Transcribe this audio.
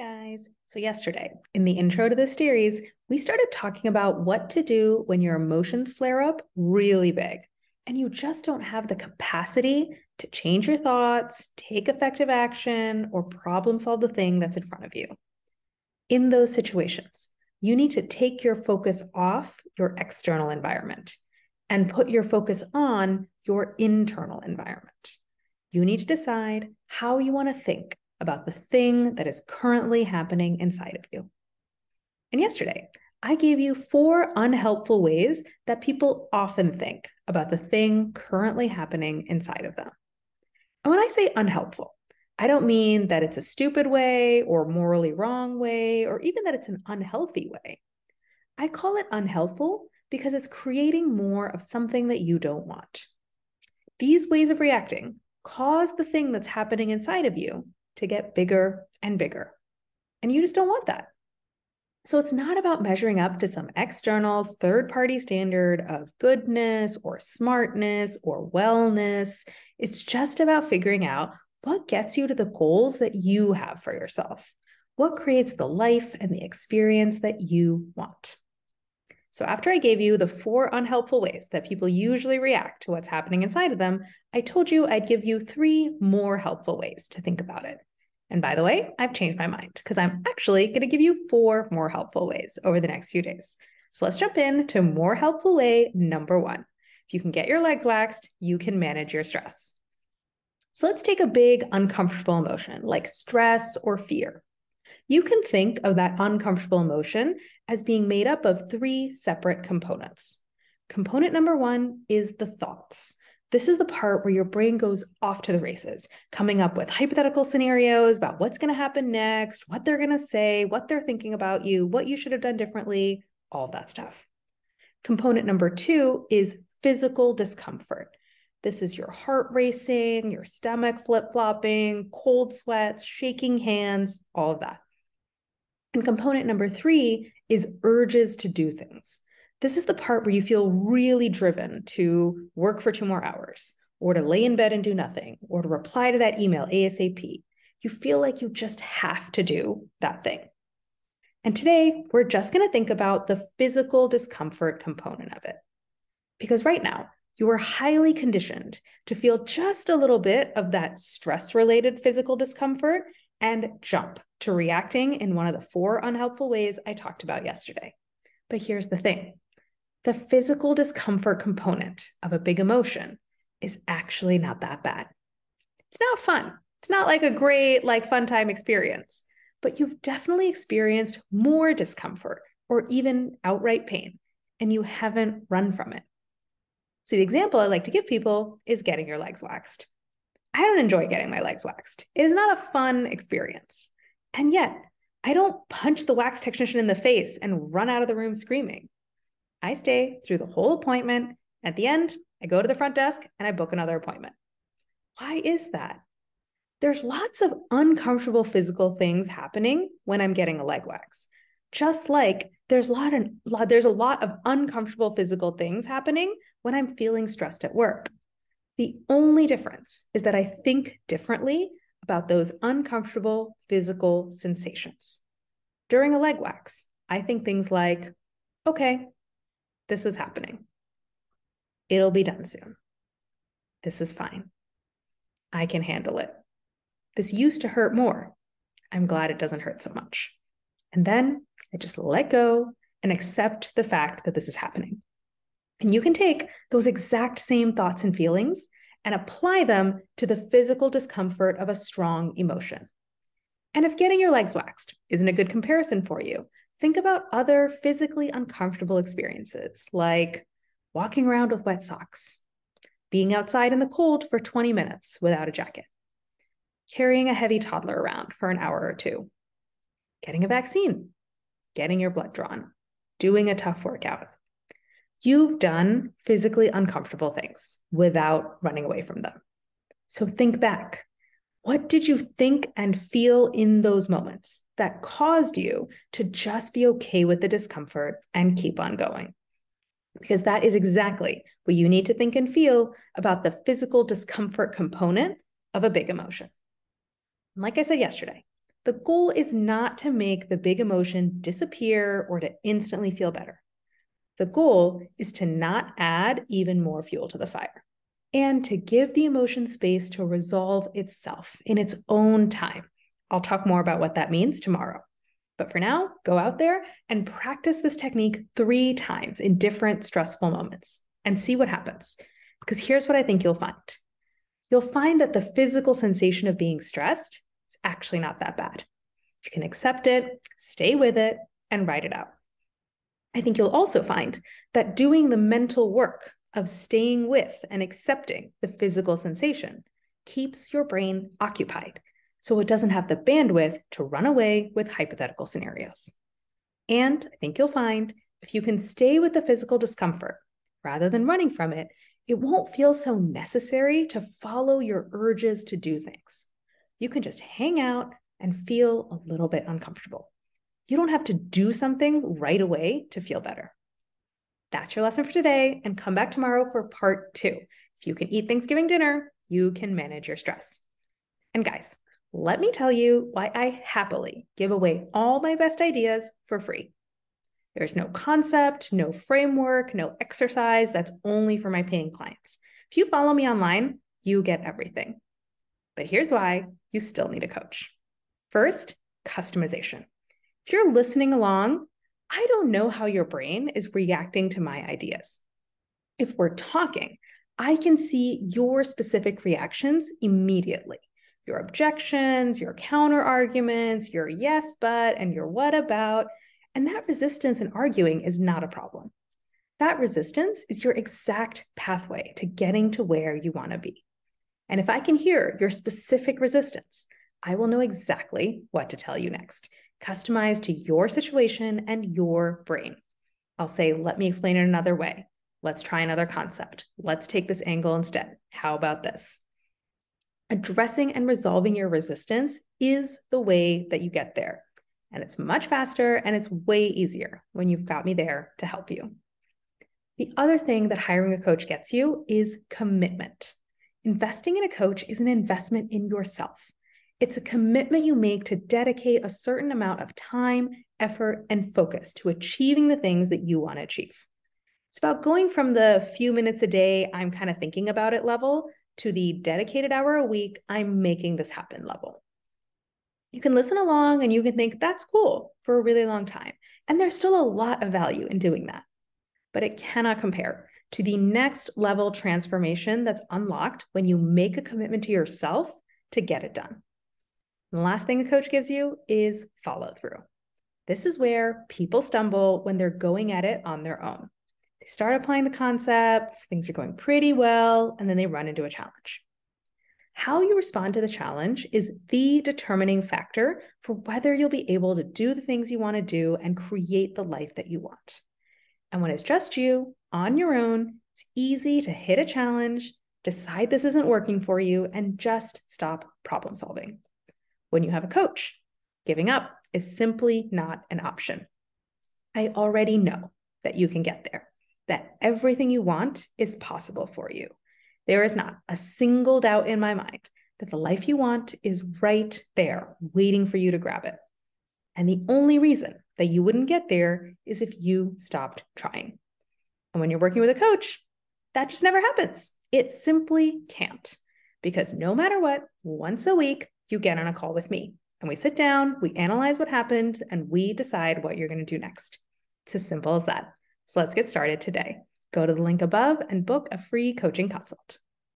guys. So, yesterday in the intro to this series, we started talking about what to do when your emotions flare up really big and you just don't have the capacity to change your thoughts, take effective action, or problem solve the thing that's in front of you. In those situations, you need to take your focus off your external environment and put your focus on your internal environment. You need to decide how you want to think about the thing that is currently happening inside of you. And yesterday, I gave you four unhelpful ways that people often think about the thing currently happening inside of them. And when I say unhelpful, I don't mean that it's a stupid way or morally wrong way or even that it's an unhealthy way. I call it unhelpful because it's creating more of something that you don't want. These ways of reacting cause the thing that's happening inside of you to get bigger and bigger. And you just don't want that. So it's not about measuring up to some external third party standard of goodness or smartness or wellness. It's just about figuring out what gets you to the goals that you have for yourself. What creates the life and the experience that you want? So, after I gave you the four unhelpful ways that people usually react to what's happening inside of them, I told you I'd give you three more helpful ways to think about it. And by the way, I've changed my mind because I'm actually going to give you four more helpful ways over the next few days. So let's jump in to more helpful way number one. If you can get your legs waxed, you can manage your stress. So let's take a big uncomfortable emotion like stress or fear. You can think of that uncomfortable emotion as being made up of three separate components. Component number one is the thoughts. This is the part where your brain goes off to the races, coming up with hypothetical scenarios about what's going to happen next, what they're going to say, what they're thinking about you, what you should have done differently, all that stuff. Component number two is physical discomfort. This is your heart racing, your stomach flip flopping, cold sweats, shaking hands, all of that. And component number three is urges to do things. This is the part where you feel really driven to work for two more hours, or to lay in bed and do nothing, or to reply to that email ASAP. You feel like you just have to do that thing. And today, we're just going to think about the physical discomfort component of it. Because right now, you are highly conditioned to feel just a little bit of that stress related physical discomfort and jump to reacting in one of the four unhelpful ways I talked about yesterday. But here's the thing the physical discomfort component of a big emotion is actually not that bad. It's not fun. It's not like a great, like, fun time experience, but you've definitely experienced more discomfort or even outright pain, and you haven't run from it. So, the example I like to give people is getting your legs waxed. I don't enjoy getting my legs waxed. It is not a fun experience. And yet, I don't punch the wax technician in the face and run out of the room screaming. I stay through the whole appointment. At the end, I go to the front desk and I book another appointment. Why is that? There's lots of uncomfortable physical things happening when I'm getting a leg wax. Just like there's a lot of there's a lot of uncomfortable physical things happening when I'm feeling stressed at work. The only difference is that I think differently about those uncomfortable physical sensations. During a leg wax, I think things like, okay, this is happening. It'll be done soon. This is fine. I can handle it. This used to hurt more. I'm glad it doesn't hurt so much. And then I just let go and accept the fact that this is happening. And you can take those exact same thoughts and feelings and apply them to the physical discomfort of a strong emotion. And if getting your legs waxed isn't a good comparison for you, think about other physically uncomfortable experiences like walking around with wet socks, being outside in the cold for 20 minutes without a jacket, carrying a heavy toddler around for an hour or two, getting a vaccine, getting your blood drawn, doing a tough workout. You've done physically uncomfortable things without running away from them. So think back. What did you think and feel in those moments? that caused you to just be okay with the discomfort and keep on going. Because that is exactly what you need to think and feel about the physical discomfort component of a big emotion. Like I said yesterday, the goal is not to make the big emotion disappear or to instantly feel better. The goal is to not add even more fuel to the fire and to give the emotion space to resolve itself in its own time. I'll talk more about what that means tomorrow. But for now, go out there and practice this technique three times in different stressful moments and see what happens. Because here's what I think you'll find you'll find that the physical sensation of being stressed is actually not that bad. You can accept it, stay with it, and write it out. I think you'll also find that doing the mental work of staying with and accepting the physical sensation keeps your brain occupied so it doesn't have the bandwidth to run away with hypothetical scenarios. And I think you'll find if you can stay with the physical discomfort rather than running from it, it won't feel so necessary to follow your urges to do things. You can just hang out and feel a little bit uncomfortable. You don't have to do something right away to feel better. That's your lesson for today, and come back tomorrow for part two. If you can eat Thanksgiving dinner, you can manage your stress. And guys, let me tell you why I happily give away all my best ideas for free. There's no concept, no framework, no exercise. That's only for my paying clients. If you follow me online, you get everything. But here's why you still need a coach. First, customization. If you're listening along, I don't know how your brain is reacting to my ideas. If we're talking, I can see your specific reactions immediately your objections, your counter arguments, your yes, but, and your what about. And that resistance in arguing is not a problem. That resistance is your exact pathway to getting to where you want to be. And if I can hear your specific resistance, I will know exactly what to tell you next, customized to your situation and your brain. I'll say, let me explain it another way. Let's try another concept. Let's take this angle instead. How about this? addressing and resolving your resistance is the way that you get there. And it's much faster and it's way easier when you've got me there to help you. The other thing that hiring a coach gets you is commitment. Investing in a coach is an investment in yourself. It's a commitment you make to dedicate a certain amount of time, effort, and focus to achieving the things that you want to achieve. It's about going from the few minutes a day, I'm kind of thinking about it level to the dedicated hour a week, I'm making this happen level. You can listen along and you can think that's cool for a really long time. And there's still a lot of value in doing that. But it cannot compare to the next level transformation that's unlocked when you make a commitment to yourself to get it done. The last thing a coach gives you is follow through. This is where people stumble when they're going at it on their own. They start applying the concepts, things are going pretty well, and then they run into a challenge. How you respond to the challenge is the determining factor for whether you'll be able to do the things you want to do and create the life that you want. And when it's just you on your own, it's easy to hit a challenge, decide this isn't working for you, and just stop problem solving. When you have a coach, giving up is simply not an option. I already know that you can get there that everything you want is possible for you. There is not a single doubt in my mind that the life you want is right there, waiting for you to grab it. And the only reason that you wouldn't get there is if you stopped trying. And when you're working with a coach, that just never happens. It simply can't. Because no matter what, once a week, you get on a call with me and we sit down, we analyze what happened, and we decide what you're going to do next. It's as simple as that. So let's get started today. Go to the link above and book a free coaching consult.